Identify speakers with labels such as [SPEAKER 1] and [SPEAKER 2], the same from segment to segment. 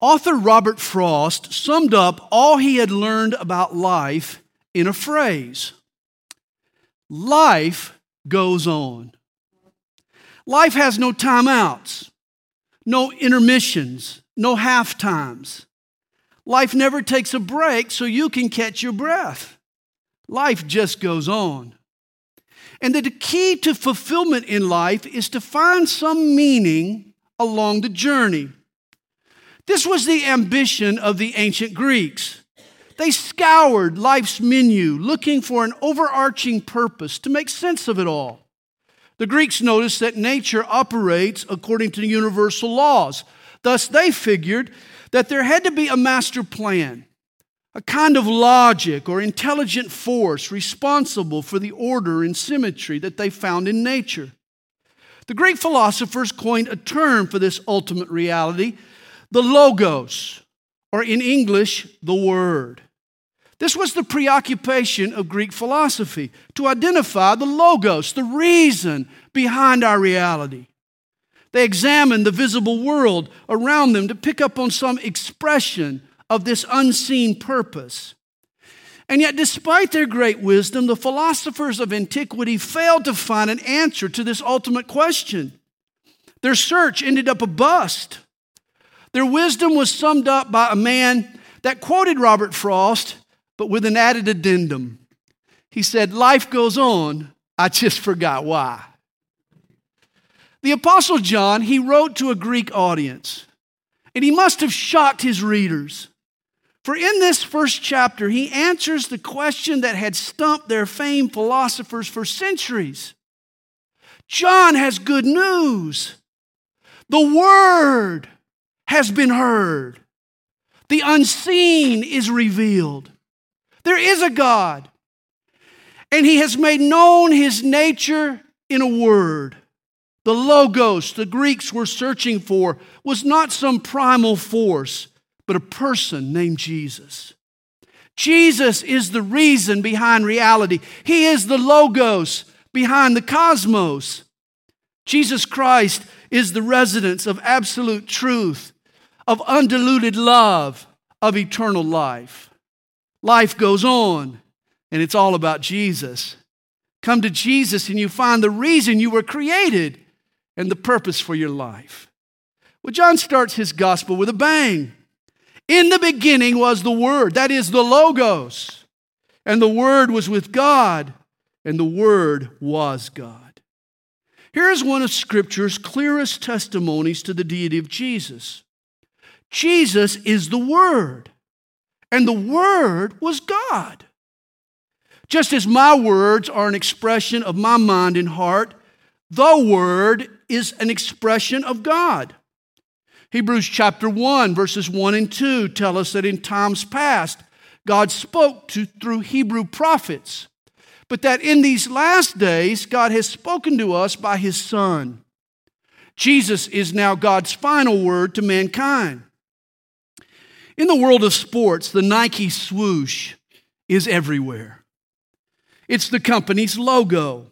[SPEAKER 1] Author Robert Frost summed up all he had learned about life in a phrase Life goes on. Life has no timeouts, no intermissions, no half times. Life never takes a break so you can catch your breath. Life just goes on. And that the key to fulfillment in life is to find some meaning along the journey. This was the ambition of the ancient Greeks. They scoured life's menu looking for an overarching purpose to make sense of it all. The Greeks noticed that nature operates according to universal laws. Thus, they figured that there had to be a master plan, a kind of logic or intelligent force responsible for the order and symmetry that they found in nature. The Greek philosophers coined a term for this ultimate reality the logos, or in English, the word. This was the preoccupation of Greek philosophy to identify the logos, the reason behind our reality. They examined the visible world around them to pick up on some expression of this unseen purpose. And yet, despite their great wisdom, the philosophers of antiquity failed to find an answer to this ultimate question. Their search ended up a bust. Their wisdom was summed up by a man that quoted Robert Frost, but with an added addendum. He said, Life goes on, I just forgot why. The Apostle John, he wrote to a Greek audience, and he must have shocked his readers. For in this first chapter, he answers the question that had stumped their famed philosophers for centuries. John has good news. The Word has been heard, the unseen is revealed. There is a God, and he has made known his nature in a word. The Logos the Greeks were searching for was not some primal force, but a person named Jesus. Jesus is the reason behind reality, He is the Logos behind the cosmos. Jesus Christ is the residence of absolute truth, of undiluted love, of eternal life. Life goes on, and it's all about Jesus. Come to Jesus, and you find the reason you were created and the purpose for your life. Well, John starts his gospel with a bang. In the beginning was the Word, that is the Logos, and the Word was with God, and the Word was God. Here is one of Scripture's clearest testimonies to the deity of Jesus Jesus is the Word, and the Word was God. Just as my words are an expression of my mind and heart, the Word is an expression of God. Hebrews chapter 1, verses 1 and 2 tell us that in times past, God spoke to, through Hebrew prophets, but that in these last days, God has spoken to us by His Son. Jesus is now God's final word to mankind. In the world of sports, the Nike swoosh is everywhere. It's the company's logo.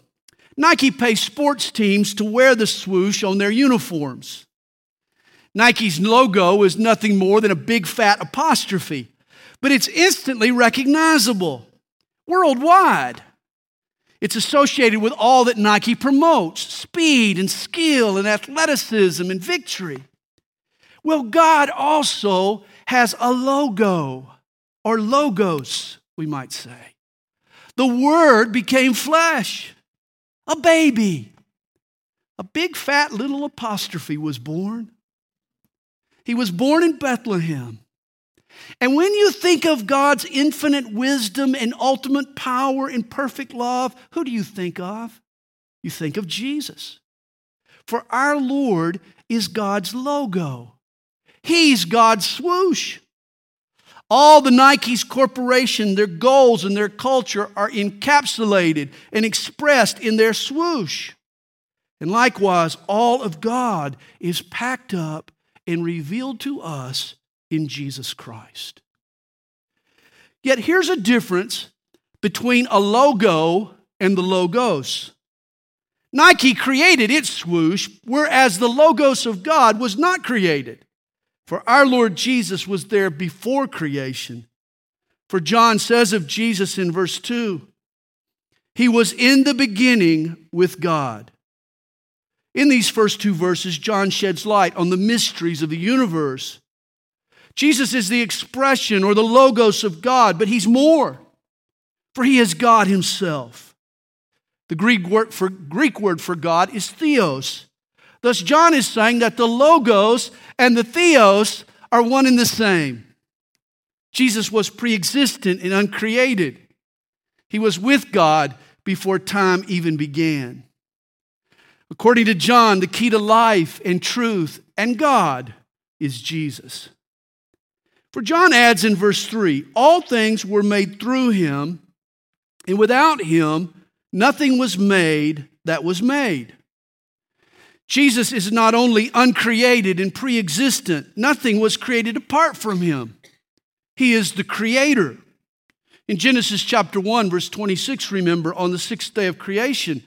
[SPEAKER 1] Nike pays sports teams to wear the swoosh on their uniforms. Nike's logo is nothing more than a big fat apostrophe, but it's instantly recognizable worldwide. It's associated with all that Nike promotes speed and skill and athleticism and victory. Well, God also has a logo, or logos, we might say. The Word became flesh a baby. A big fat little apostrophe was born. He was born in Bethlehem. And when you think of God's infinite wisdom and ultimate power and perfect love, who do you think of? You think of Jesus. For our Lord is God's logo, He's God's swoosh. All the Nike's corporation, their goals and their culture are encapsulated and expressed in their swoosh. And likewise, all of God is packed up and revealed to us in Jesus Christ. Yet here's a difference between a logo and the logos. Nike created its swoosh, whereas the logos of God was not created. For our Lord Jesus was there before creation. For John says of Jesus in verse 2 He was in the beginning with God. In these first two verses, John sheds light on the mysteries of the universe. Jesus is the expression or the logos of God, but he's more, for he is God himself. The Greek word for, Greek word for God is theos. Thus, John is saying that the logos and the theos are one and the same. Jesus was pre existent and uncreated. He was with God before time even began. According to John, the key to life and truth and God is Jesus. For John adds in verse 3 all things were made through him, and without him, nothing was made that was made. Jesus is not only uncreated and pre existent, nothing was created apart from him. He is the creator. In Genesis chapter 1, verse 26, remember, on the sixth day of creation,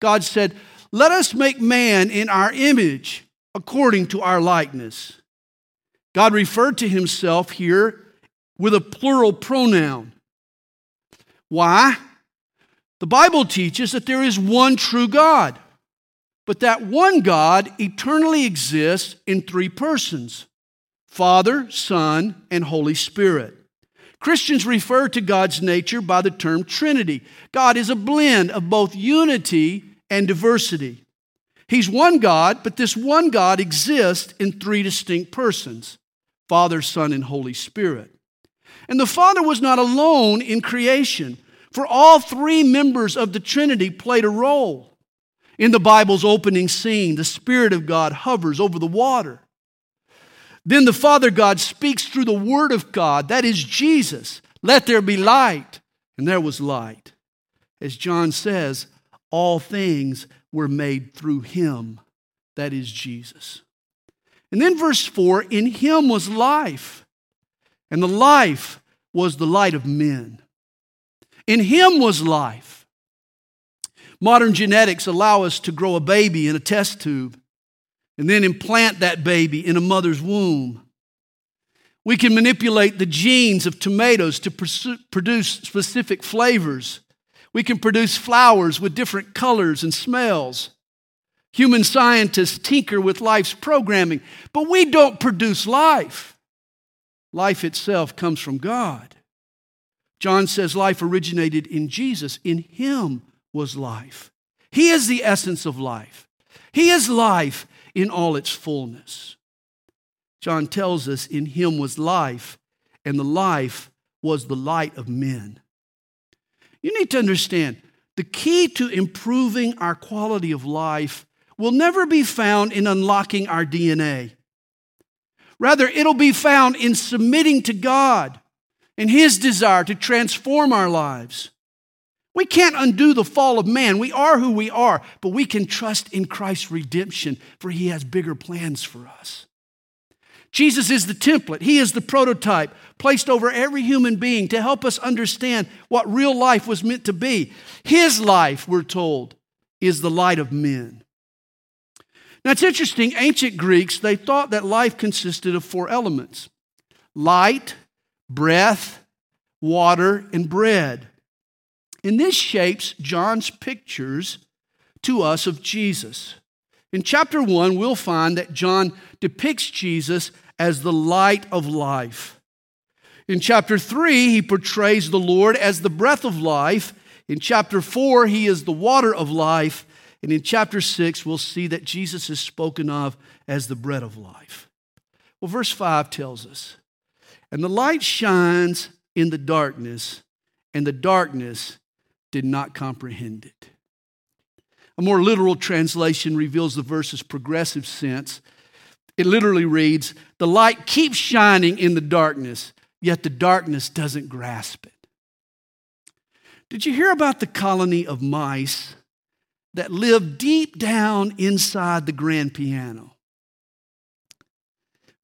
[SPEAKER 1] God said, Let us make man in our image, according to our likeness. God referred to himself here with a plural pronoun. Why? The Bible teaches that there is one true God, but that one God eternally exists in three persons Father, Son, and Holy Spirit. Christians refer to God's nature by the term Trinity. God is a blend of both unity and diversity. He's one God, but this one God exists in three distinct persons Father, Son, and Holy Spirit. And the Father was not alone in creation, for all three members of the Trinity played a role. In the Bible's opening scene, the Spirit of God hovers over the water. Then the Father God speaks through the Word of God, that is Jesus. Let there be light. And there was light. As John says, all things were made through him, that is Jesus. And then verse 4 in him was life, and the life was the light of men. In him was life. Modern genetics allow us to grow a baby in a test tube and then implant that baby in a mother's womb. We can manipulate the genes of tomatoes to produce specific flavors. We can produce flowers with different colors and smells. Human scientists tinker with life's programming, but we don't produce life. Life itself comes from God. John says life originated in Jesus. In him was life. He is the essence of life. He is life in all its fullness. John tells us in him was life, and the life was the light of men. You need to understand the key to improving our quality of life will never be found in unlocking our DNA. Rather, it'll be found in submitting to God and His desire to transform our lives. We can't undo the fall of man. We are who we are, but we can trust in Christ's redemption, for he has bigger plans for us. Jesus is the template, he is the prototype placed over every human being to help us understand what real life was meant to be. His life, we're told, is the light of men. Now it's interesting, ancient Greeks, they thought that life consisted of four elements light, breath, water, and bread. And this shapes John's pictures to us of Jesus. In chapter 1, we'll find that John depicts Jesus as the light of life. In chapter 3, he portrays the Lord as the breath of life. In chapter 4, he is the water of life. And in chapter 6, we'll see that Jesus is spoken of as the bread of life. Well, verse 5 tells us, And the light shines in the darkness, and the darkness did not comprehend it. A more literal translation reveals the verse's progressive sense. It literally reads The light keeps shining in the darkness, yet the darkness doesn't grasp it. Did you hear about the colony of mice that lived deep down inside the grand piano?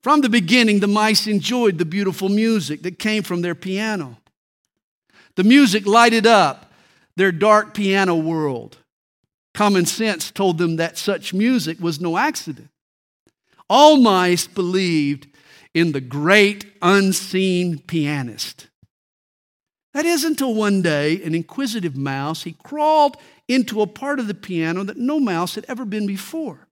[SPEAKER 1] From the beginning, the mice enjoyed the beautiful music that came from their piano. The music lighted up their dark piano world. Common sense told them that such music was no accident. All mice believed in the great unseen pianist. That is until one day, an inquisitive mouse, he crawled into a part of the piano that no mouse had ever been before.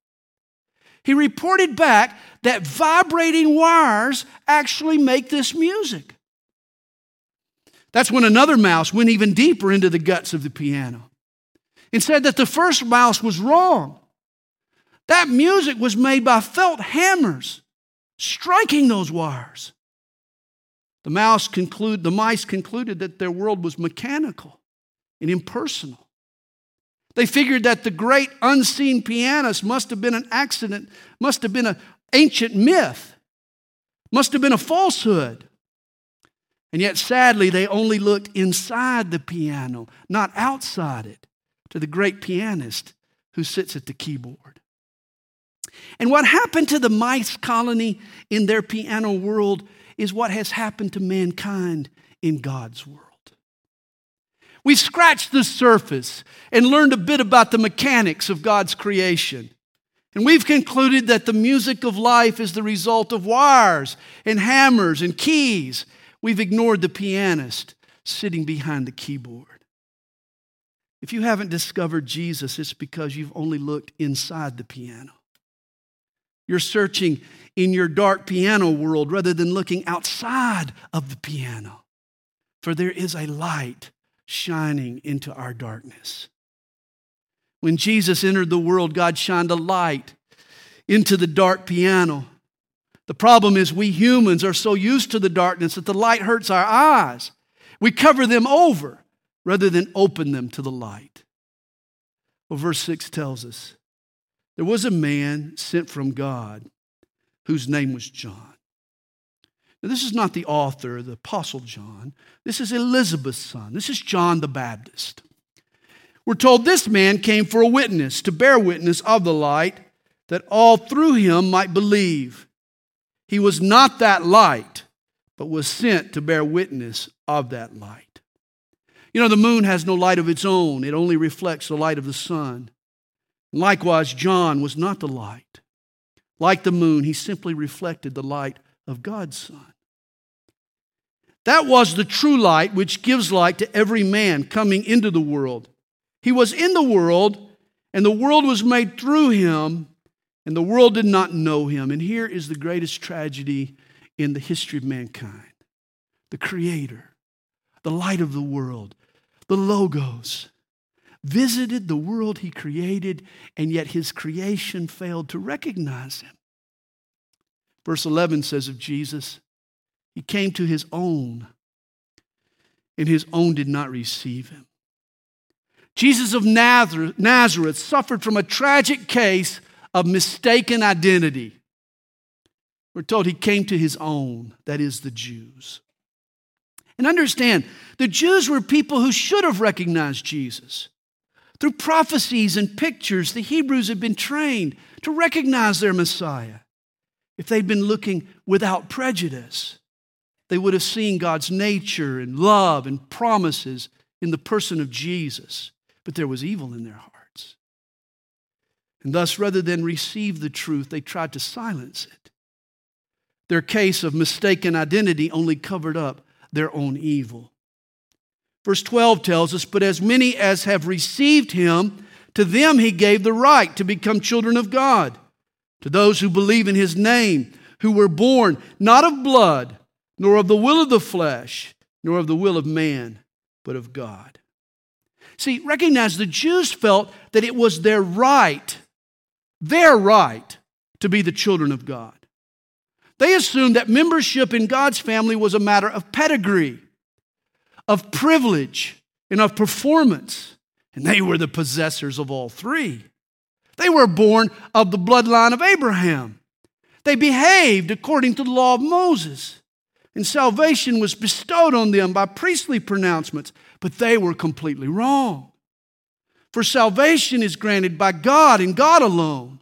[SPEAKER 1] He reported back that vibrating wires actually make this music. That's when another mouse went even deeper into the guts of the piano and said that the first mouse was wrong. That music was made by felt hammers striking those wires. The mouse conclude, the mice concluded that their world was mechanical and impersonal. They figured that the great unseen pianist must have been an accident, must have been an ancient myth, must have been a falsehood. And yet, sadly, they only looked inside the piano, not outside it, to the great pianist who sits at the keyboard. And what happened to the mice colony in their piano world is what has happened to mankind in God's world. We've scratched the surface and learned a bit about the mechanics of God's creation. And we've concluded that the music of life is the result of wires and hammers and keys We've ignored the pianist sitting behind the keyboard. If you haven't discovered Jesus, it's because you've only looked inside the piano. You're searching in your dark piano world rather than looking outside of the piano. For there is a light shining into our darkness. When Jesus entered the world, God shined a light into the dark piano. The problem is, we humans are so used to the darkness that the light hurts our eyes. We cover them over rather than open them to the light. Well, verse 6 tells us there was a man sent from God whose name was John. Now, this is not the author, the Apostle John. This is Elizabeth's son. This is John the Baptist. We're told this man came for a witness, to bear witness of the light, that all through him might believe. He was not that light, but was sent to bear witness of that light. You know, the moon has no light of its own, it only reflects the light of the sun. Likewise, John was not the light. Like the moon, he simply reflected the light of God's Son. That was the true light which gives light to every man coming into the world. He was in the world, and the world was made through him, and the world did not know him. And here is the greatest tragedy in the history of mankind the Creator, the light of the world, the Logos, visited the world he created, and yet his creation failed to recognize him. Verse 11 says of Jesus, He came to his own, and his own did not receive him. Jesus of Nazareth suffered from a tragic case of mistaken identity. We're told he came to his own, that is, the Jews. And understand, the Jews were people who should have recognized Jesus. Through prophecies and pictures, the Hebrews had been trained to recognize their Messiah. If they'd been looking without prejudice, they would have seen God's nature and love and promises in the person of Jesus. But there was evil in their heart. And thus, rather than receive the truth, they tried to silence it. Their case of mistaken identity only covered up their own evil. Verse 12 tells us, But as many as have received him, to them he gave the right to become children of God, to those who believe in his name, who were born not of blood, nor of the will of the flesh, nor of the will of man, but of God. See, recognize the Jews felt that it was their right their right to be the children of God. They assumed that membership in God's family was a matter of pedigree, of privilege, and of performance. And they were the possessors of all three. They were born of the bloodline of Abraham. They behaved according to the law of Moses. And salvation was bestowed on them by priestly pronouncements, but they were completely wrong. For salvation is granted by God and God alone.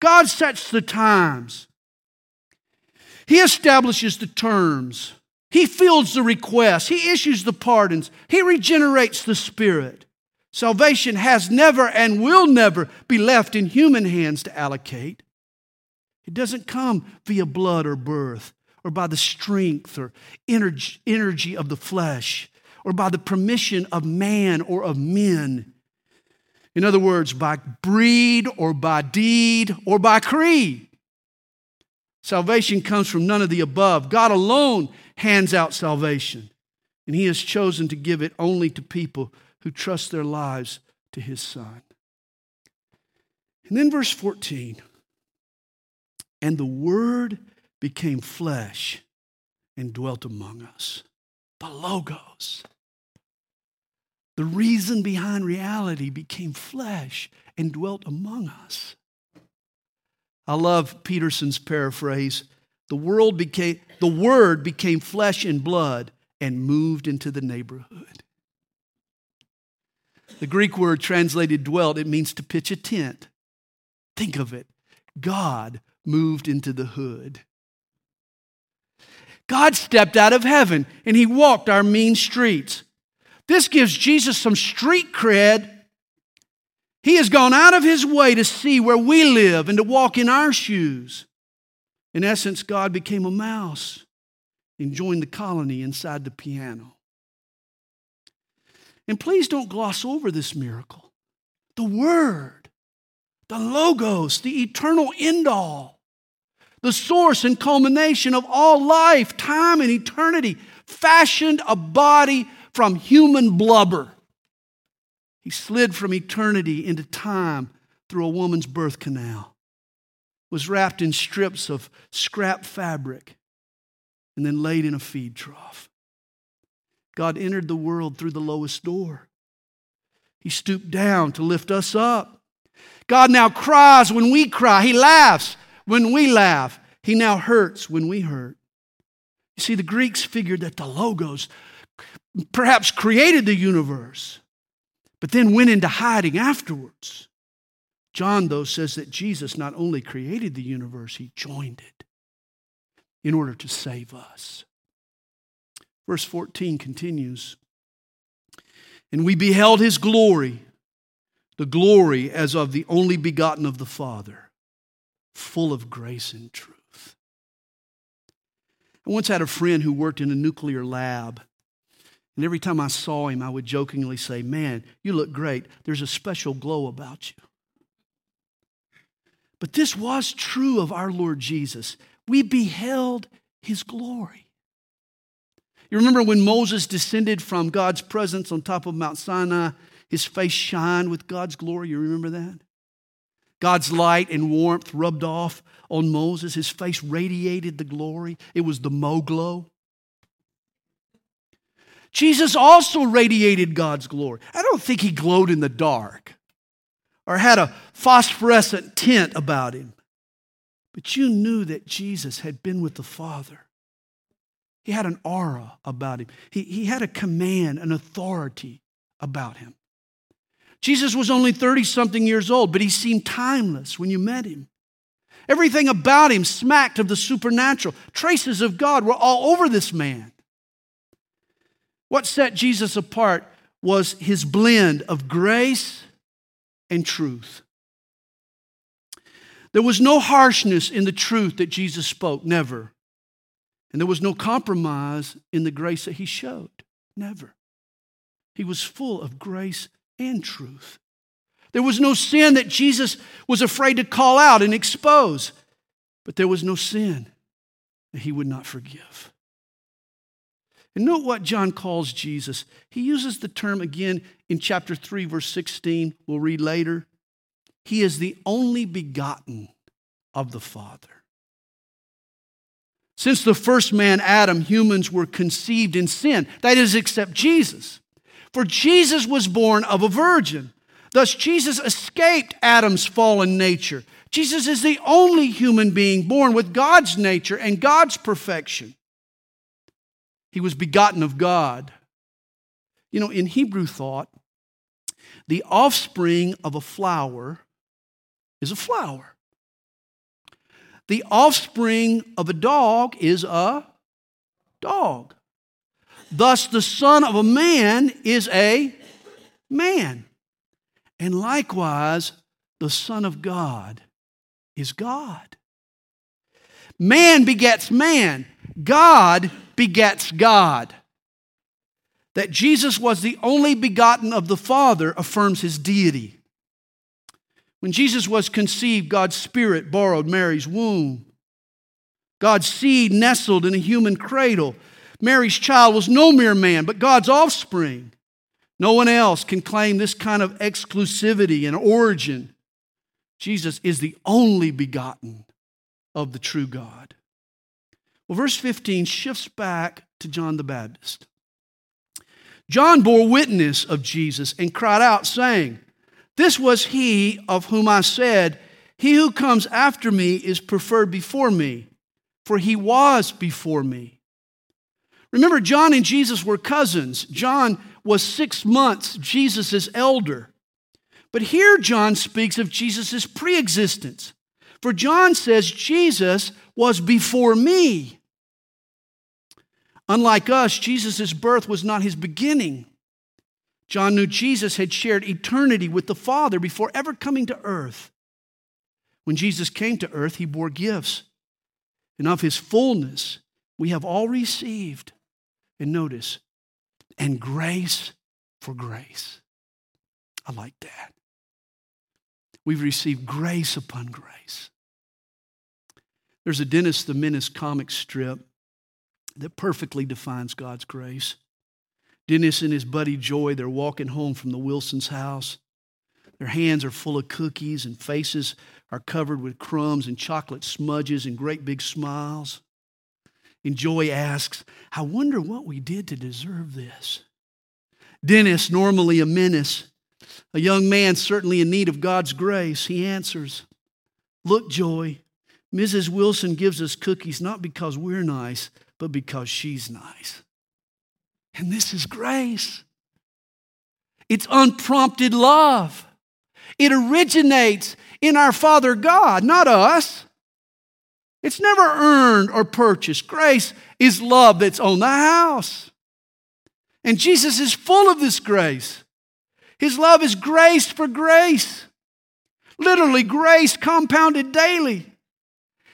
[SPEAKER 1] God sets the times, He establishes the terms, He fields the requests, He issues the pardons, He regenerates the Spirit. Salvation has never and will never be left in human hands to allocate. It doesn't come via blood or birth, or by the strength or energy, energy of the flesh, or by the permission of man or of men. In other words, by breed or by deed or by creed. Salvation comes from none of the above. God alone hands out salvation, and He has chosen to give it only to people who trust their lives to His Son. And then verse 14 and the Word became flesh and dwelt among us. The Logos. The reason behind reality became flesh and dwelt among us. I love Peterson's paraphrase. The world became the word became flesh and blood and moved into the neighborhood. The Greek word translated dwelt, it means to pitch a tent. Think of it. God moved into the hood. God stepped out of heaven and he walked our mean streets. This gives Jesus some street cred. He has gone out of his way to see where we live and to walk in our shoes. In essence, God became a mouse and joined the colony inside the piano. And please don't gloss over this miracle. The Word, the Logos, the eternal end all, the source and culmination of all life, time, and eternity, fashioned a body from human blubber. He slid from eternity into time through a woman's birth canal, was wrapped in strips of scrap fabric, and then laid in a feed trough. God entered the world through the lowest door. He stooped down to lift us up. God now cries when we cry. He laughs when we laugh. He now hurts when we hurt. You see, the Greeks figured that the Logos perhaps created the universe, but then went into hiding afterwards. John, though, says that Jesus not only created the universe, he joined it in order to save us. Verse 14 continues And we beheld his glory, the glory as of the only begotten of the Father, full of grace and truth. I once had a friend who worked in a nuclear lab. And every time I saw him, I would jokingly say, Man, you look great. There's a special glow about you. But this was true of our Lord Jesus. We beheld his glory. You remember when Moses descended from God's presence on top of Mount Sinai, his face shined with God's glory? You remember that? God's light and warmth rubbed off on Moses. His face radiated the glory. It was the Mo glow. Jesus also radiated God's glory. I don't think he glowed in the dark or had a phosphorescent tint about him. But you knew that Jesus had been with the Father. He had an aura about him, he, he had a command, an authority about him. Jesus was only 30 something years old, but he seemed timeless when you met him. Everything about him smacked of the supernatural. Traces of God were all over this man. What set Jesus apart was his blend of grace and truth. There was no harshness in the truth that Jesus spoke, never. And there was no compromise in the grace that he showed, never. He was full of grace and truth. There was no sin that Jesus was afraid to call out and expose, but there was no sin that he would not forgive. And note what John calls Jesus. He uses the term again in chapter 3, verse 16. We'll read later. He is the only begotten of the Father. Since the first man, Adam, humans were conceived in sin. That is, except Jesus. For Jesus was born of a virgin. Thus, Jesus escaped Adam's fallen nature. Jesus is the only human being born with God's nature and God's perfection. He was begotten of God. You know, in Hebrew thought, the offspring of a flower is a flower. The offspring of a dog is a dog. Thus, the son of a man is a man. And likewise, the Son of God is God. Man begets man, God begets God. That Jesus was the only begotten of the Father affirms his deity. When Jesus was conceived, God's Spirit borrowed Mary's womb. God's seed nestled in a human cradle. Mary's child was no mere man, but God's offspring. No one else can claim this kind of exclusivity and origin. Jesus is the only begotten of the true God. Well, verse 15 shifts back to John the Baptist. John bore witness of Jesus and cried out, saying, This was he of whom I said, He who comes after me is preferred before me, for he was before me. Remember, John and Jesus were cousins. John was six months Jesus' elder. But here John speaks of Jesus' preexistence. For John says Jesus was before me. Unlike us, Jesus' birth was not his beginning. John knew Jesus had shared eternity with the Father before ever coming to earth. When Jesus came to earth, he bore gifts. And of his fullness, we have all received. And notice, and grace for grace. I like that. We've received grace upon grace. There's a Dennis the Menace comic strip that perfectly defines God's grace. Dennis and his buddy Joey, they're walking home from the Wilson's house. Their hands are full of cookies and faces are covered with crumbs and chocolate smudges and great big smiles. And Joey asks, I wonder what we did to deserve this. Dennis, normally a menace, a young man certainly in need of God's grace, he answers, Look, Joey, Mrs. Wilson gives us cookies not because we're nice, but because she's nice. And this is grace. It's unprompted love. It originates in our Father God, not us. It's never earned or purchased. Grace is love that's on the house. And Jesus is full of this grace. His love is grace for grace. Literally, grace compounded daily.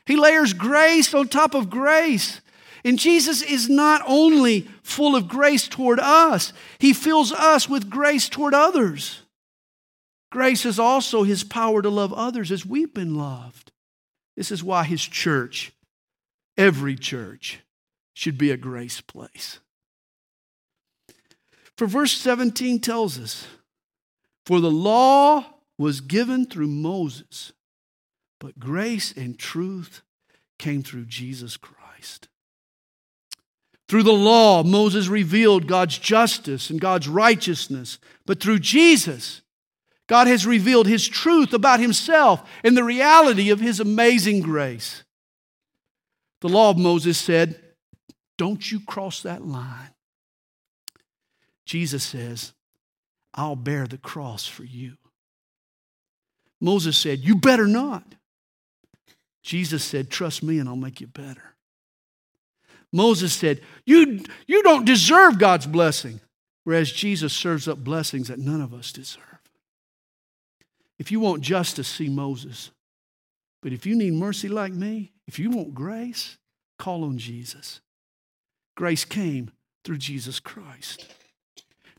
[SPEAKER 1] He layers grace on top of grace. And Jesus is not only full of grace toward us, He fills us with grace toward others. Grace is also His power to love others as we've been loved. This is why His church, every church, should be a grace place. For verse 17 tells us, For the law was given through Moses, but grace and truth came through Jesus Christ. Through the law, Moses revealed God's justice and God's righteousness, but through Jesus, God has revealed his truth about himself and the reality of his amazing grace. The law of Moses said, Don't you cross that line. Jesus says, I'll bear the cross for you. Moses said, You better not. Jesus said, Trust me and I'll make you better. Moses said, You, you don't deserve God's blessing, whereas Jesus serves up blessings that none of us deserve. If you want justice, see Moses. But if you need mercy like me, if you want grace, call on Jesus. Grace came through Jesus Christ.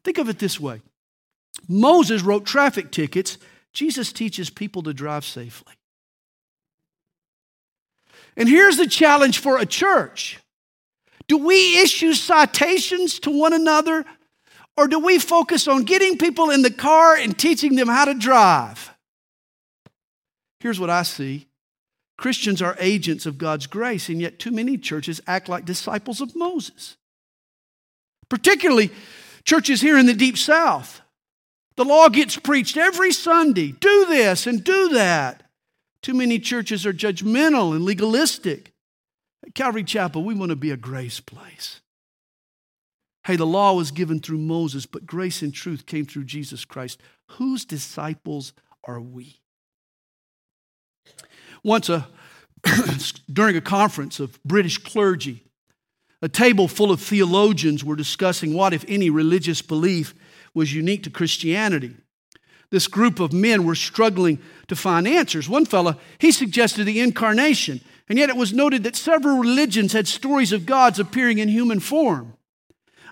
[SPEAKER 1] Think of it this way Moses wrote traffic tickets, Jesus teaches people to drive safely. And here's the challenge for a church Do we issue citations to one another, or do we focus on getting people in the car and teaching them how to drive? Here's what I see Christians are agents of God's grace, and yet too many churches act like disciples of Moses. Particularly Churches here in the deep south, the law gets preached every Sunday do this and do that. Too many churches are judgmental and legalistic. Calvary Chapel, we want to be a grace place. Hey, the law was given through Moses, but grace and truth came through Jesus Christ. Whose disciples are we? Once, a, during a conference of British clergy, a table full of theologians were discussing what, if any, religious belief was unique to Christianity. This group of men were struggling to find answers. One fellow, he suggested the incarnation. And yet it was noted that several religions had stories of gods appearing in human form.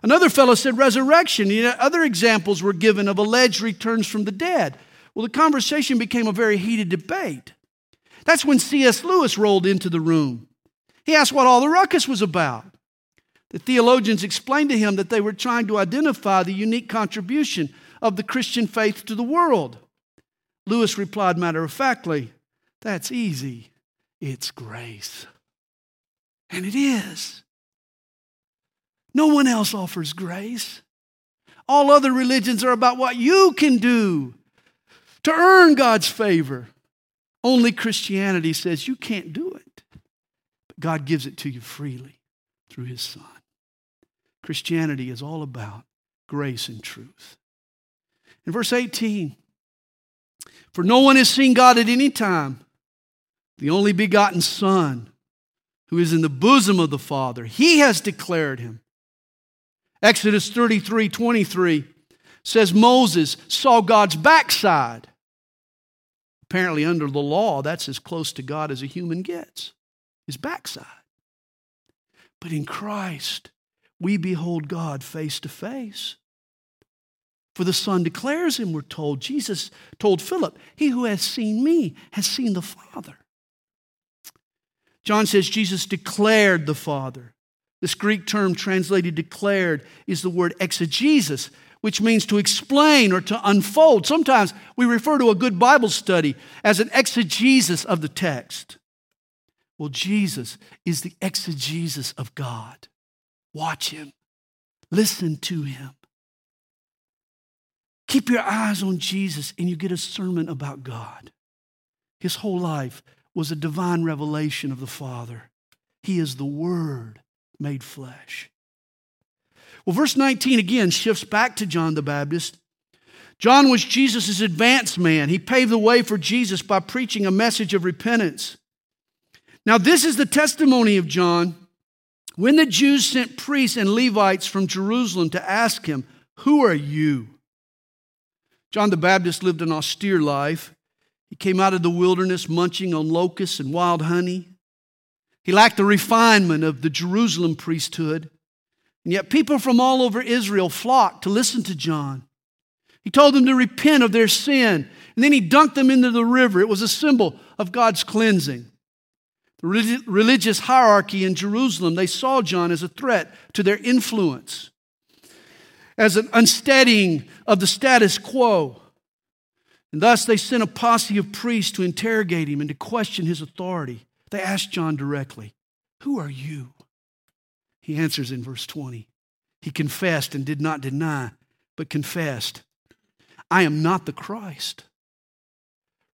[SPEAKER 1] Another fellow said resurrection. Yet other examples were given of alleged returns from the dead. Well, the conversation became a very heated debate. That's when C.S. Lewis rolled into the room. He asked what all the ruckus was about. The theologians explained to him that they were trying to identify the unique contribution of the Christian faith to the world. Lewis replied matter of factly, That's easy. It's grace. And it is. No one else offers grace. All other religions are about what you can do to earn God's favor. Only Christianity says you can't do it, but God gives it to you freely through His Son. Christianity is all about grace and truth. In verse 18, for no one has seen God at any time, the only begotten Son, who is in the bosom of the Father, He has declared Him. Exodus 33 23 says Moses saw God's backside. Apparently, under the law, that's as close to God as a human gets his backside. But in Christ, we behold God face to face. For the Son declares him, we're told. Jesus told Philip, He who has seen me has seen the Father. John says Jesus declared the Father. This Greek term translated declared is the word exegesis, which means to explain or to unfold. Sometimes we refer to a good Bible study as an exegesis of the text. Well, Jesus is the exegesis of God. Watch him, listen to him. Keep your eyes on Jesus and you get a sermon about God. His whole life was a divine revelation of the Father. He is the Word made flesh. Well, verse 19 again shifts back to John the Baptist. John was Jesus' advance man. He paved the way for Jesus by preaching a message of repentance. Now, this is the testimony of John. When the Jews sent priests and Levites from Jerusalem to ask him, Who are you? John the Baptist lived an austere life. He came out of the wilderness munching on locusts and wild honey. He lacked the refinement of the Jerusalem priesthood. And yet, people from all over Israel flocked to listen to John. He told them to repent of their sin, and then he dunked them into the river. It was a symbol of God's cleansing. The religious hierarchy in Jerusalem, they saw John as a threat to their influence as an unsteadying of the status quo. And thus they sent a posse of priests to interrogate him and to question his authority. They asked John directly, Who are you? He answers in verse 20. He confessed and did not deny, but confessed, I am not the Christ.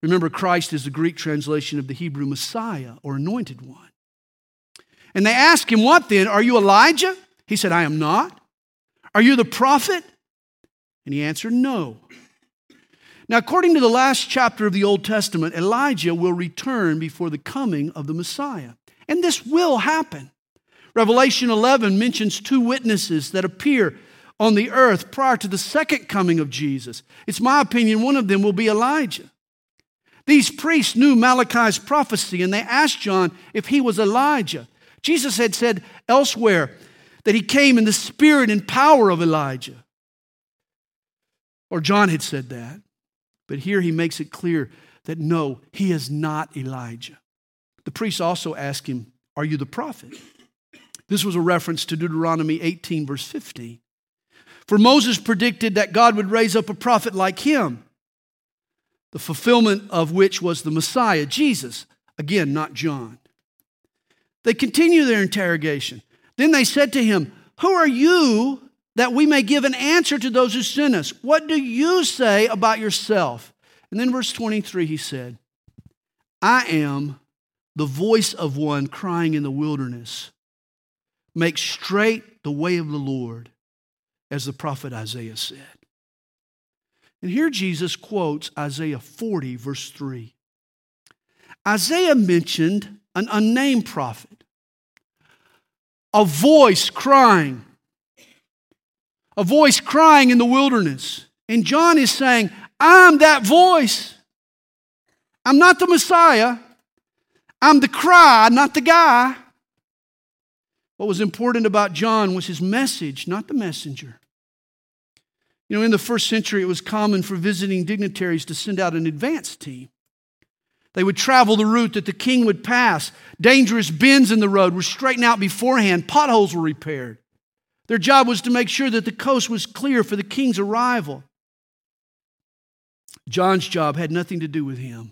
[SPEAKER 1] Remember, Christ is the Greek translation of the Hebrew Messiah or anointed one. And they asked him, What then? Are you Elijah? He said, I am not. Are you the prophet? And he answered, No. Now, according to the last chapter of the Old Testament, Elijah will return before the coming of the Messiah. And this will happen. Revelation 11 mentions two witnesses that appear on the earth prior to the second coming of Jesus. It's my opinion one of them will be Elijah. These priests knew Malachi's prophecy and they asked John if he was Elijah. Jesus had said elsewhere, that he came in the spirit and power of Elijah. Or John had said that. But here he makes it clear that no, he is not Elijah. The priests also ask him, Are you the prophet? This was a reference to Deuteronomy 18, verse 15. For Moses predicted that God would raise up a prophet like him, the fulfillment of which was the Messiah, Jesus. Again, not John. They continue their interrogation. Then they said to him, Who are you that we may give an answer to those who sent us? What do you say about yourself? And then, verse 23, he said, I am the voice of one crying in the wilderness, Make straight the way of the Lord, as the prophet Isaiah said. And here Jesus quotes Isaiah 40, verse 3. Isaiah mentioned an unnamed prophet a voice crying, a voice crying in the wilderness. And John is saying, I'm that voice. I'm not the Messiah. I'm the cry, not the guy. What was important about John was his message, not the messenger. You know, in the first century, it was common for visiting dignitaries to send out an advance team. They would travel the route that the king would pass. Dangerous bends in the road were straightened out beforehand, potholes were repaired. Their job was to make sure that the coast was clear for the king's arrival. John's job had nothing to do with him.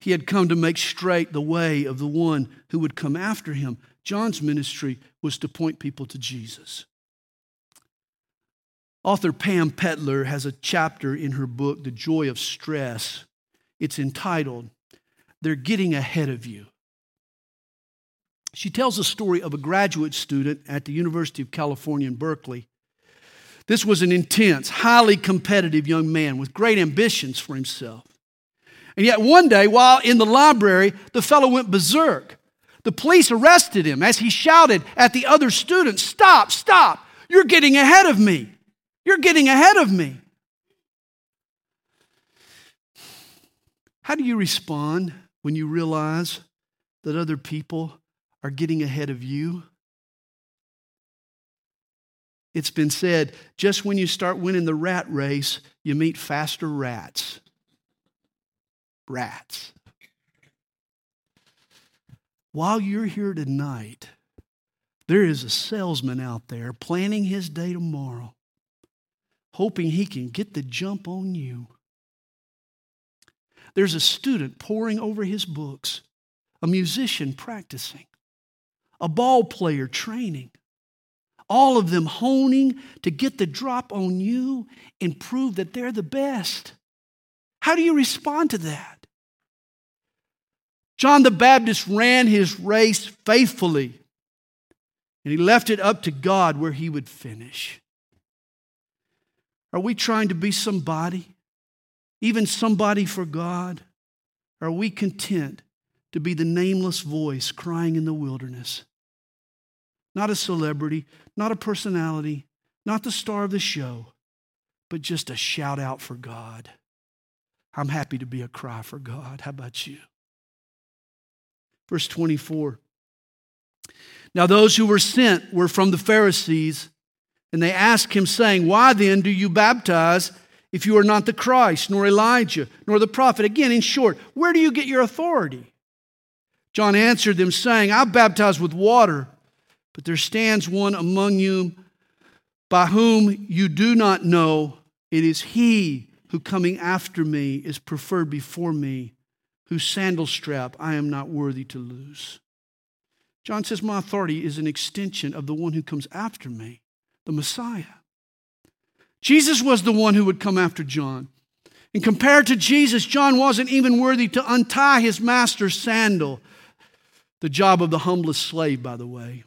[SPEAKER 1] He had come to make straight the way of the one who would come after him. John's ministry was to point people to Jesus. Author Pam Petler has a chapter in her book, The Joy of Stress. It's entitled, They're Getting Ahead of You. She tells a story of a graduate student at the University of California in Berkeley. This was an intense, highly competitive young man with great ambitions for himself. And yet, one day, while in the library, the fellow went berserk. The police arrested him as he shouted at the other students Stop, stop, you're getting ahead of me. You're getting ahead of me. How do you respond when you realize that other people are getting ahead of you? It's been said just when you start winning the rat race, you meet faster rats. Rats. While you're here tonight, there is a salesman out there planning his day tomorrow hoping he can get the jump on you. There's a student poring over his books, a musician practicing, a ball player training, all of them honing to get the drop on you and prove that they're the best. How do you respond to that? John the Baptist ran his race faithfully, and he left it up to God where he would finish. Are we trying to be somebody, even somebody for God? Are we content to be the nameless voice crying in the wilderness? Not a celebrity, not a personality, not the star of the show, but just a shout out for God. I'm happy to be a cry for God. How about you? Verse 24. Now, those who were sent were from the Pharisees. And they asked him, saying, Why then do you baptize if you are not the Christ, nor Elijah, nor the prophet? Again, in short, where do you get your authority? John answered them, saying, I baptize with water, but there stands one among you by whom you do not know. It is he who coming after me is preferred before me, whose sandal strap I am not worthy to lose. John says, My authority is an extension of the one who comes after me the Messiah. Jesus was the one who would come after John. And compared to Jesus, John wasn't even worthy to untie his master's sandal, the job of the humblest slave, by the way.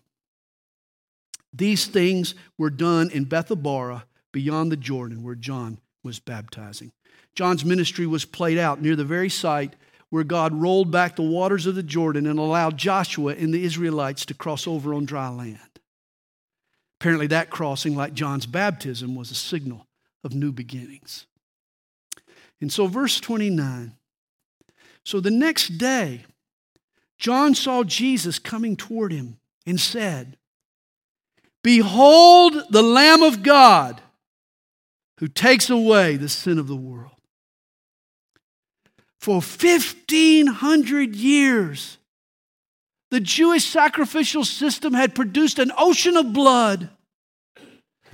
[SPEAKER 1] These things were done in Bethabara beyond the Jordan where John was baptizing. John's ministry was played out near the very site where God rolled back the waters of the Jordan and allowed Joshua and the Israelites to cross over on dry land. Apparently, that crossing, like John's baptism, was a signal of new beginnings. And so, verse 29 so the next day, John saw Jesus coming toward him and said, Behold the Lamb of God who takes away the sin of the world. For 1,500 years, the Jewish sacrificial system had produced an ocean of blood.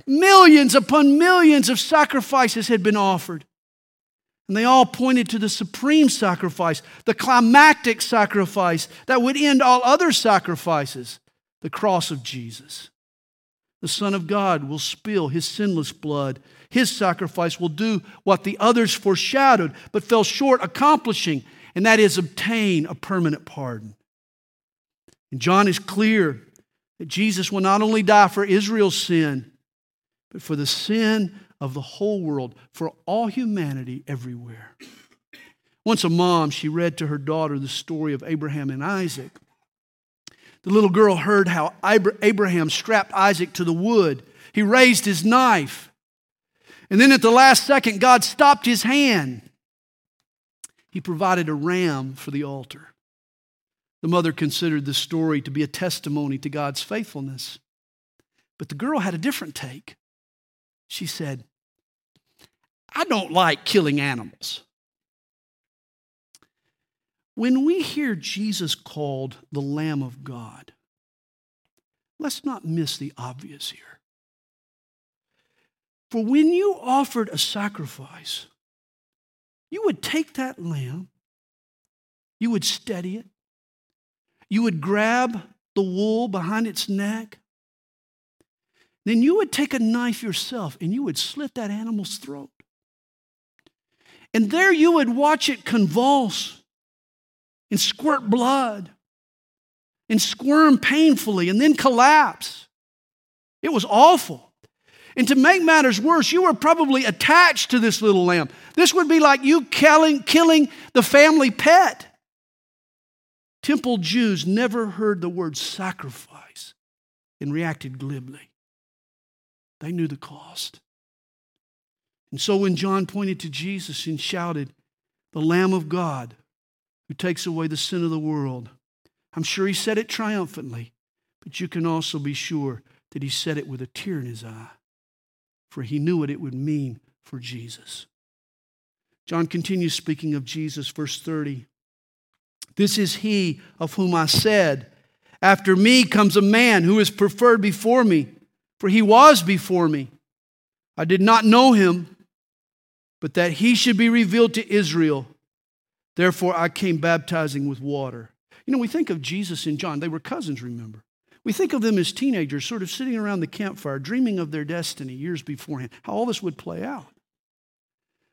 [SPEAKER 1] Millions upon millions of sacrifices had been offered. And they all pointed to the supreme sacrifice, the climactic sacrifice that would end all other sacrifices, the cross of Jesus. The Son of God will spill his sinless blood. His sacrifice will do what the others foreshadowed but fell short accomplishing, and that is obtain a permanent pardon. And John is clear that Jesus will not only die for Israel's sin, but for the sin of the whole world, for all humanity everywhere. Once a mom, she read to her daughter the story of Abraham and Isaac. The little girl heard how Abraham strapped Isaac to the wood. He raised his knife. And then at the last second, God stopped his hand. He provided a ram for the altar. The mother considered the story to be a testimony to God's faithfulness. But the girl had a different take. She said, I don't like killing animals. When we hear Jesus called the Lamb of God, let's not miss the obvious here. For when you offered a sacrifice, you would take that lamb, you would steady it, you would grab the wool behind its neck, then you would take a knife yourself and you would slit that animal's throat. And there you would watch it convulse and squirt blood and squirm painfully and then collapse. It was awful. And to make matters worse, you were probably attached to this little lamb. This would be like you killing, killing the family pet. Temple Jews never heard the word sacrifice and reacted glibly. They knew the cost. And so when John pointed to Jesus and shouted, The Lamb of God who takes away the sin of the world, I'm sure he said it triumphantly, but you can also be sure that he said it with a tear in his eye for he knew what it would mean for Jesus. John continues speaking of Jesus, verse 30. This is he of whom I said, After me comes a man who is preferred before me, for he was before me. I did not know him, but that he should be revealed to Israel. Therefore, I came baptizing with water. You know, we think of Jesus and John, they were cousins, remember? We think of them as teenagers, sort of sitting around the campfire, dreaming of their destiny years beforehand, how all this would play out.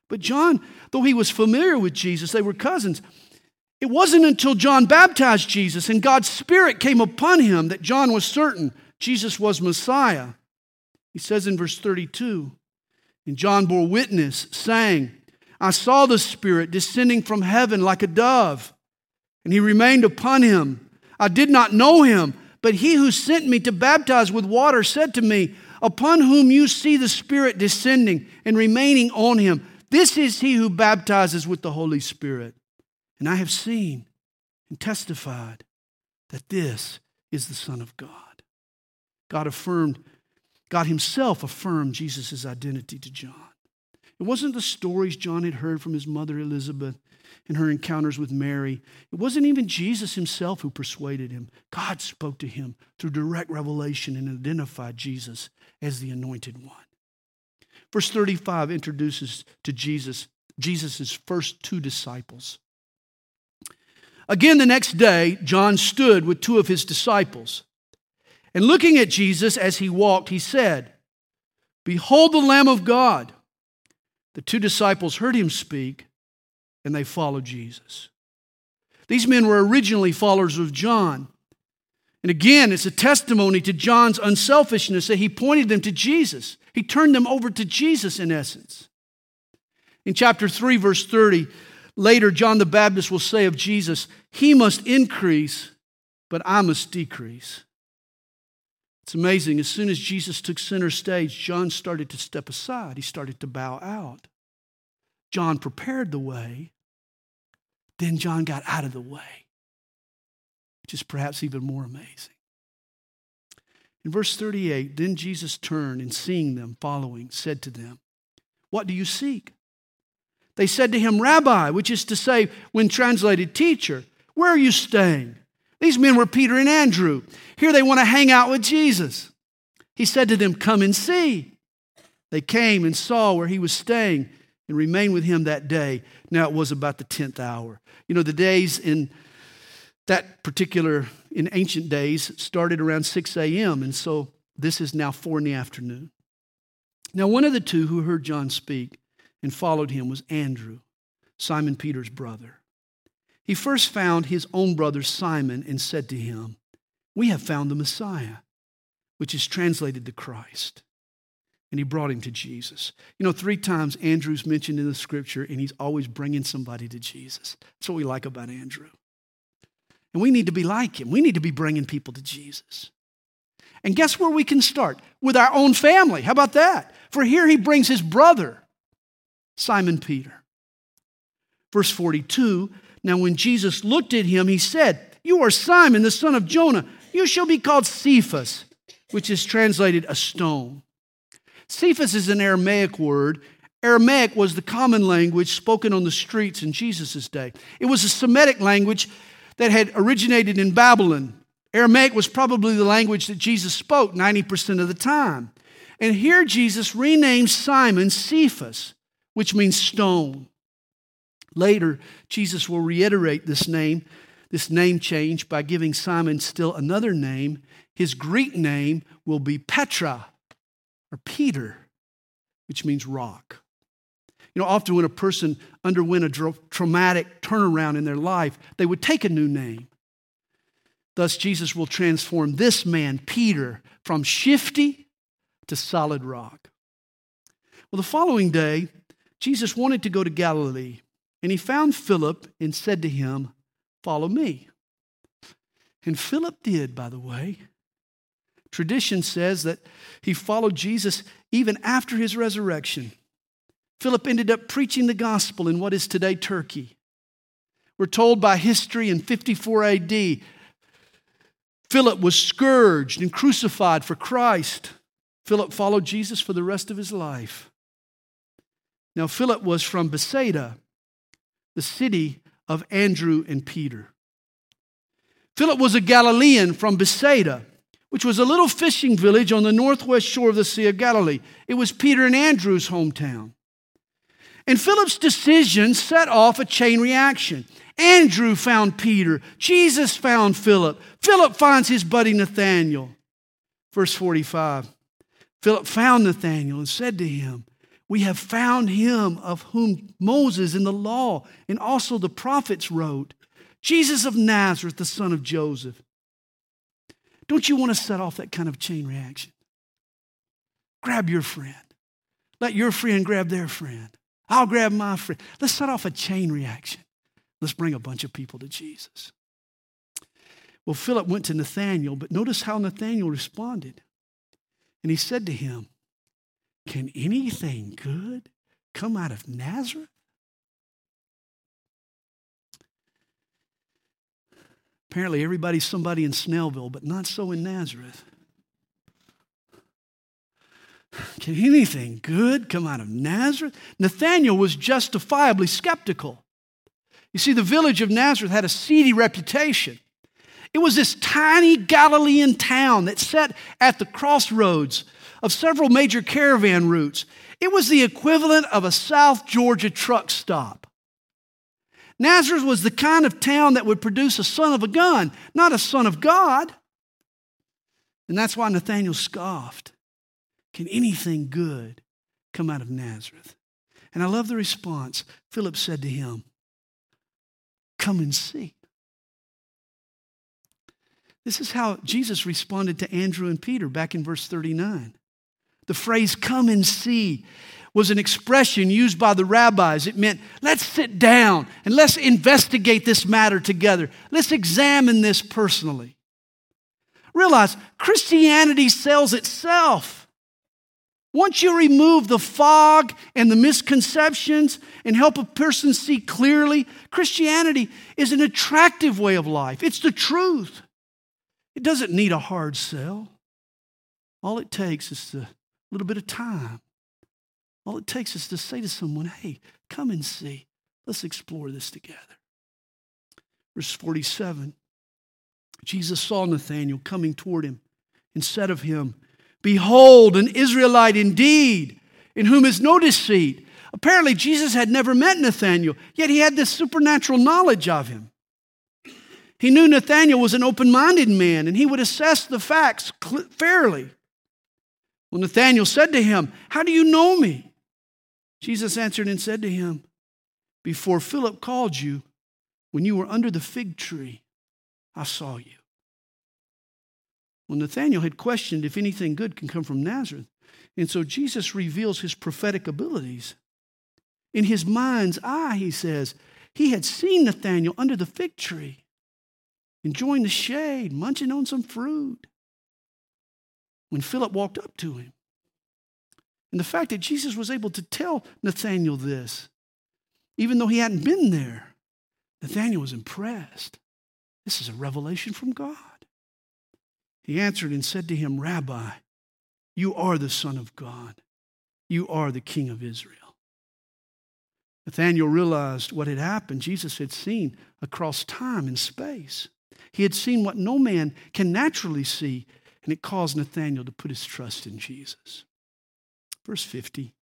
[SPEAKER 1] But John, though he was familiar with Jesus, they were cousins. It wasn't until John baptized Jesus and God's Spirit came upon him that John was certain Jesus was Messiah. He says in verse 32 And John bore witness, saying, I saw the Spirit descending from heaven like a dove, and he remained upon him. I did not know him but he who sent me to baptize with water said to me, Upon whom you see the Spirit descending and remaining on him, this is he who baptizes with the Holy Spirit. And I have seen and testified that this is the Son of God. God affirmed, God Himself affirmed Jesus' identity to John. It wasn't the stories John had heard from his mother Elizabeth and her encounters with Mary. It wasn't even Jesus himself who persuaded him. God spoke to him through direct revelation and identified Jesus as the anointed one. Verse 35 introduces to Jesus Jesus' first two disciples. Again, the next day, John stood with two of his disciples. And looking at Jesus as he walked, he said, Behold the Lamb of God. The two disciples heard him speak and they followed Jesus. These men were originally followers of John. And again, it's a testimony to John's unselfishness that he pointed them to Jesus. He turned them over to Jesus in essence. In chapter 3, verse 30, later John the Baptist will say of Jesus, He must increase, but I must decrease. It's amazing. As soon as Jesus took center stage, John started to step aside, he started to bow out. John prepared the way, then John got out of the way, which is perhaps even more amazing. In verse 38, then Jesus turned and seeing them following, said to them, What do you seek? They said to him, Rabbi, which is to say, when translated, teacher, where are you staying? These men were Peter and Andrew. Here they want to hang out with Jesus. He said to them, Come and see. They came and saw where he was staying and remained with him that day. Now it was about the 10th hour. You know, the days in that particular, in ancient days, started around 6 a.m., and so this is now 4 in the afternoon. Now, one of the two who heard John speak and followed him was Andrew, Simon Peter's brother. He first found his own brother Simon and said to him, We have found the Messiah, which is translated the Christ and he brought him to Jesus. You know, three times Andrew's mentioned in the scripture, and he's always bringing somebody to Jesus. That's what we like about Andrew. And we need to be like him. We need to be bringing people to Jesus. And guess where we can start? With our own family. How about that? For here he brings his brother, Simon Peter. Verse 42 Now, when Jesus looked at him, he said, You are Simon, the son of Jonah. You shall be called Cephas, which is translated a stone. Cephas is an Aramaic word. Aramaic was the common language spoken on the streets in Jesus' day. It was a Semitic language that had originated in Babylon. Aramaic was probably the language that Jesus spoke 90% of the time. And here Jesus renames Simon Cephas, which means stone. Later, Jesus will reiterate this name, this name change, by giving Simon still another name. His Greek name will be Petra or Peter, which means rock. You know, often when a person underwent a traumatic turnaround in their life, they would take a new name. Thus, Jesus will transform this man, Peter, from shifty to solid rock. Well, the following day, Jesus wanted to go to Galilee, and he found Philip and said to him, Follow me. And Philip did, by the way. Tradition says that he followed Jesus even after his resurrection. Philip ended up preaching the gospel in what is today Turkey. We're told by history in 54 AD, Philip was scourged and crucified for Christ. Philip followed Jesus for the rest of his life. Now, Philip was from Bethsaida, the city of Andrew and Peter. Philip was a Galilean from Bethsaida which was a little fishing village on the northwest shore of the Sea of Galilee. It was Peter and Andrew's hometown. And Philip's decision set off a chain reaction. Andrew found Peter. Jesus found Philip. Philip finds his buddy Nathanael. Verse 45 Philip found Nathanael and said to him, We have found him of whom Moses in the law and also the prophets wrote, Jesus of Nazareth, the son of Joseph. Don't you want to set off that kind of chain reaction? Grab your friend. Let your friend grab their friend. I'll grab my friend. Let's set off a chain reaction. Let's bring a bunch of people to Jesus. Well, Philip went to Nathanael, but notice how Nathanael responded. And he said to him, Can anything good come out of Nazareth? Apparently, everybody's somebody in Snellville, but not so in Nazareth. Can anything good come out of Nazareth? Nathanael was justifiably skeptical. You see, the village of Nazareth had a seedy reputation. It was this tiny Galilean town that sat at the crossroads of several major caravan routes. It was the equivalent of a South Georgia truck stop. Nazareth was the kind of town that would produce a son of a gun, not a son of God. And that's why Nathanael scoffed. Can anything good come out of Nazareth? And I love the response. Philip said to him, Come and see. This is how Jesus responded to Andrew and Peter back in verse 39. The phrase, come and see, was an expression used by the rabbis. It meant, let's sit down and let's investigate this matter together. Let's examine this personally. Realize Christianity sells itself. Once you remove the fog and the misconceptions and help a person see clearly, Christianity is an attractive way of life. It's the truth. It doesn't need a hard sell. All it takes is a little bit of time all it takes is to say to someone, hey, come and see. Let's explore this together. Verse 47 Jesus saw Nathanael coming toward him and said of him, Behold, an Israelite indeed, in whom is no deceit. Apparently, Jesus had never met Nathanael, yet he had this supernatural knowledge of him. He knew Nathanael was an open minded man and he would assess the facts fairly. Well, Nathanael said to him, How do you know me? Jesus answered and said to him, Before Philip called you, when you were under the fig tree, I saw you. Well, Nathanael had questioned if anything good can come from Nazareth. And so Jesus reveals his prophetic abilities. In his mind's eye, he says, he had seen Nathanael under the fig tree, enjoying the shade, munching on some fruit. When Philip walked up to him, and the fact that Jesus was able to tell Nathanael this, even though he hadn't been there, Nathanael was impressed. This is a revelation from God. He answered and said to him, Rabbi, you are the Son of God. You are the King of Israel. Nathanael realized what had happened. Jesus had seen across time and space. He had seen what no man can naturally see, and it caused Nathanael to put his trust in Jesus. Verse 50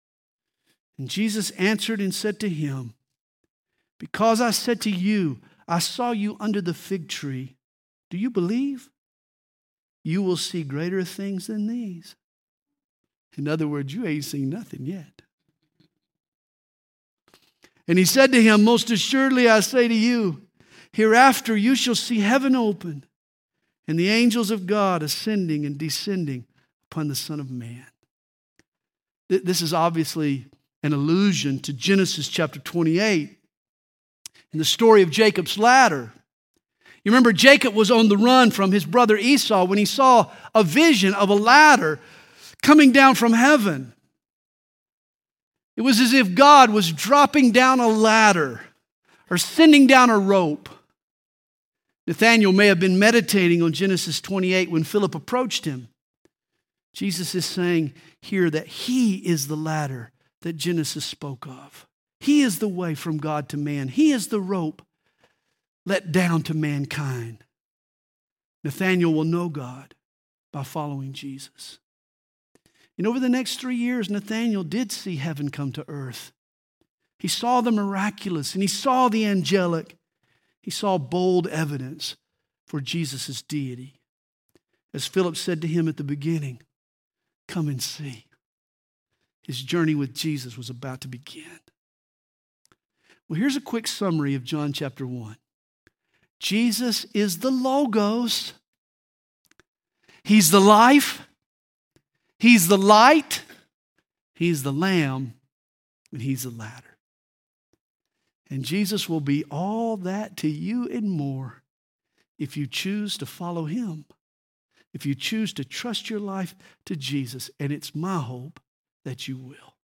[SPEAKER 1] And Jesus answered and said to him, Because I said to you, I saw you under the fig tree, do you believe? You will see greater things than these. In other words, you ain't seen nothing yet. And he said to him, Most assuredly I say to you, hereafter you shall see heaven open and the angels of God ascending and descending upon the Son of Man. This is obviously an allusion to Genesis chapter 28 and the story of Jacob's ladder. You remember, Jacob was on the run from his brother Esau when he saw a vision of a ladder coming down from heaven. It was as if God was dropping down a ladder or sending down a rope. Nathanael may have been meditating on Genesis 28 when Philip approached him. Jesus is saying here that he is the ladder that Genesis spoke of. He is the way from God to man. He is the rope let down to mankind. Nathanael will know God by following Jesus. And over the next three years, Nathanael did see heaven come to earth. He saw the miraculous and he saw the angelic. He saw bold evidence for Jesus' deity. As Philip said to him at the beginning, Come and see. His journey with Jesus was about to begin. Well, here's a quick summary of John chapter 1. Jesus is the Logos, He's the life, He's the light, He's the Lamb, and He's the ladder. And Jesus will be all that to you and more if you choose to follow Him, if you choose to trust your life to Jesus. And it's my hope that you will.